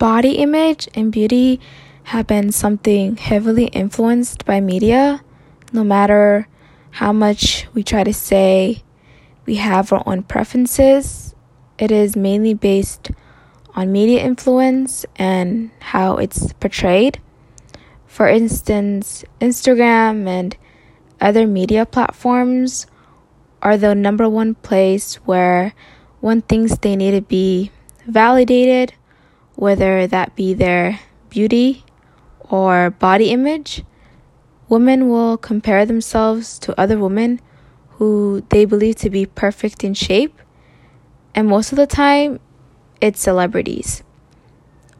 body image and beauty have been something heavily influenced by media, no matter how much we try to say we have our own preferences. It is mainly based on media influence and how it's portrayed. For instance, Instagram and other media platforms are the number one place where one thinks they need to be validated, whether that be their beauty or body image. Women will compare themselves to other women who they believe to be perfect in shape, and most of the time, it's celebrities.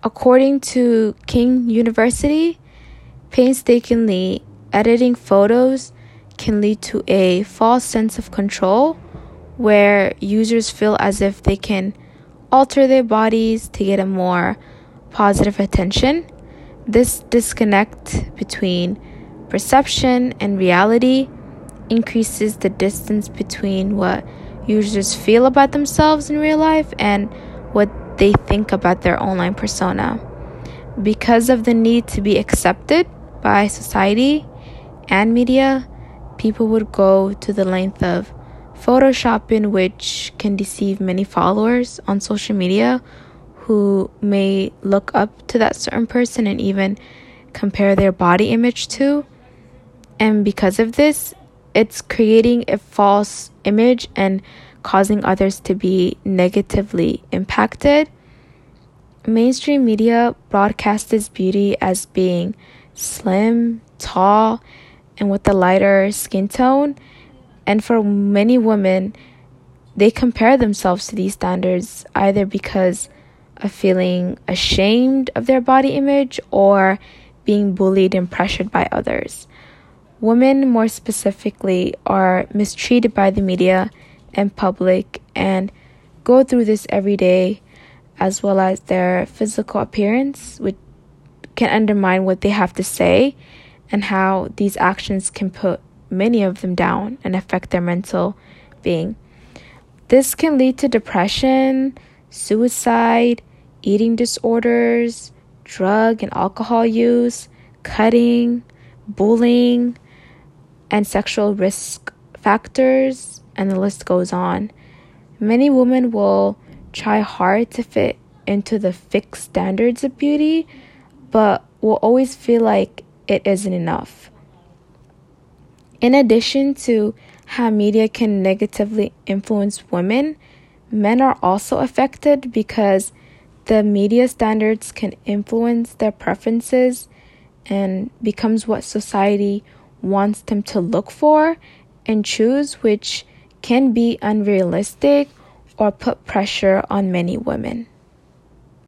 According to King University, painstakingly editing photos can lead to a false sense of control where users feel as if they can alter their bodies to get a more positive attention. This disconnect between perception and reality increases the distance between what users feel about themselves in real life and what they think about their online persona. Because of the need to be accepted by society and media, people would go to the length of photoshopping, which can deceive many followers on social media who may look up to that certain person and even compare their body image to. And because of this, it's creating a false image and causing others to be negatively impacted. Mainstream media broadcasts beauty as being slim, tall, and with a lighter skin tone. And for many women, they compare themselves to these standards either because of feeling ashamed of their body image or being bullied and pressured by others. Women, more specifically, are mistreated by the media and public and go through this every day, as well as their physical appearance, which can undermine what they have to say and how these actions can put many of them down and affect their mental being. This can lead to depression, suicide, eating disorders, drug and alcohol use, cutting, bullying, and sexual risk factors, and the list goes on. Many women will try hard to fit into the fixed standards of beauty, but will always feel like it isn't enough. In addition to how media can negatively influence women, men are also affected because the media standards can influence their preferences and becomes what society wants them to look for and choose which can be unrealistic or put pressure on many women.